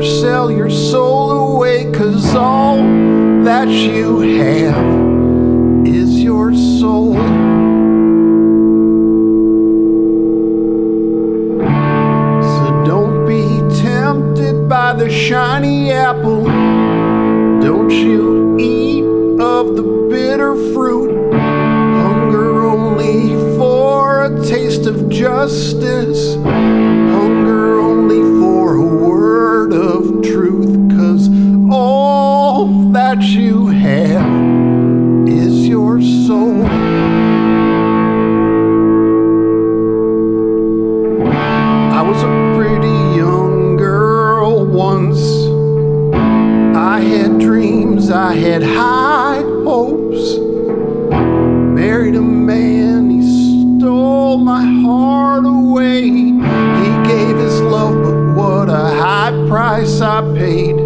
give or sell your soul away, cause all that you have is your soul. So don't be tempted by the shiny apple. Don't you eat of the bitter fruit. Hunger only for a taste of justice. I was a pretty young girl once. I had dreams, I had high hopes. Married a man, he stole my heart away. He gave his love, but what a high price I paid.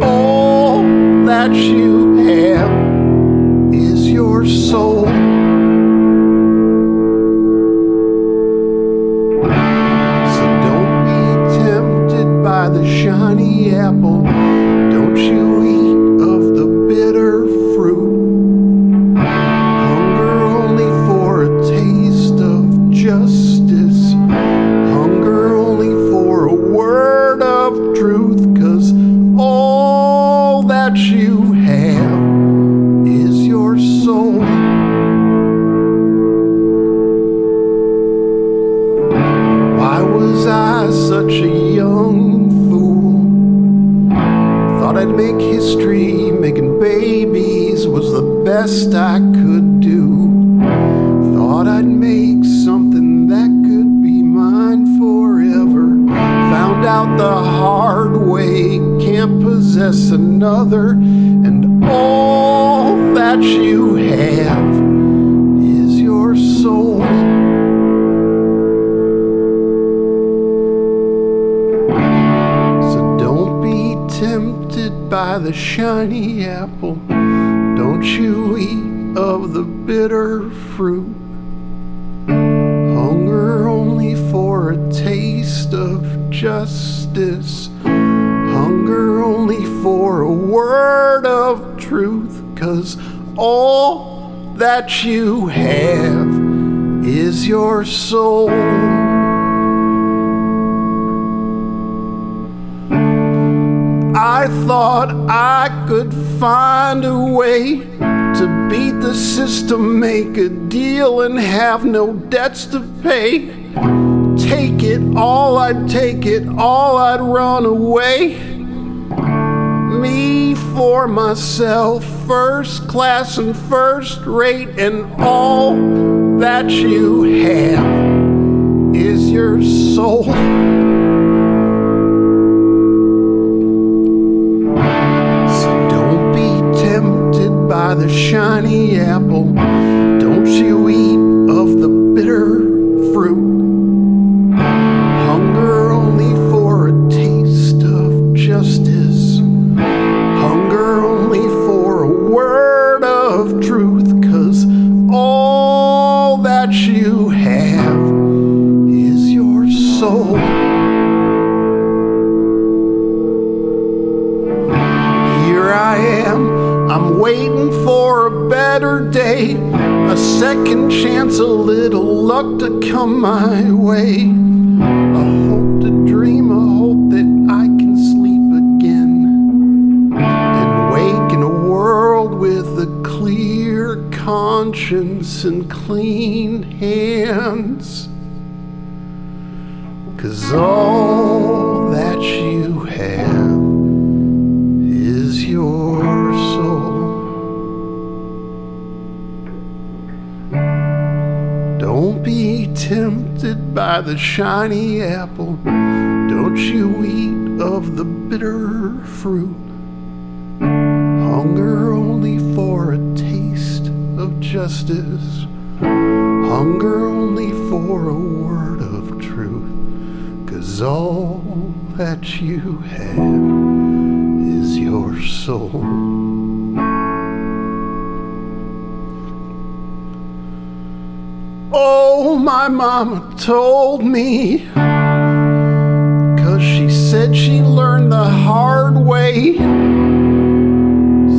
All that you have is your soul. Shiny best I could do. Thought I'd make something that could be mine forever. Found out the hard way, can't possess another, and all that you have is your soul. So don't be tempted by the shiny apple. Don't you eat of the bitter fruit. Hunger only for a taste of justice. Hunger only for a word of truth. Cause all that you have is your soul. I thought I could find a way to beat the system, make a deal, and have no debts to pay. Take it all, I'd take it all, I'd run away. Me for myself, first class and first rate, and all that you have is your soul. Apple. Don't you eat of the bitter fruit. Hunger only for a taste of justice. Hunger only for a word of truth. Cause all that you have is your soul. Second chance, a little luck to come my way. A hope to dream, a hope that I can sleep again and wake in a world with a clear conscience and clean hands. Cause all Don't be tempted by the shiny apple. Don't you eat of the bitter fruit. Hunger only for a taste of justice. Hunger only for a word of truth. Cause all that you have is your soul. Oh, my mama told me. Cause she said she learned the hard way.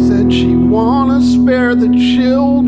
Said she wanna spare the children.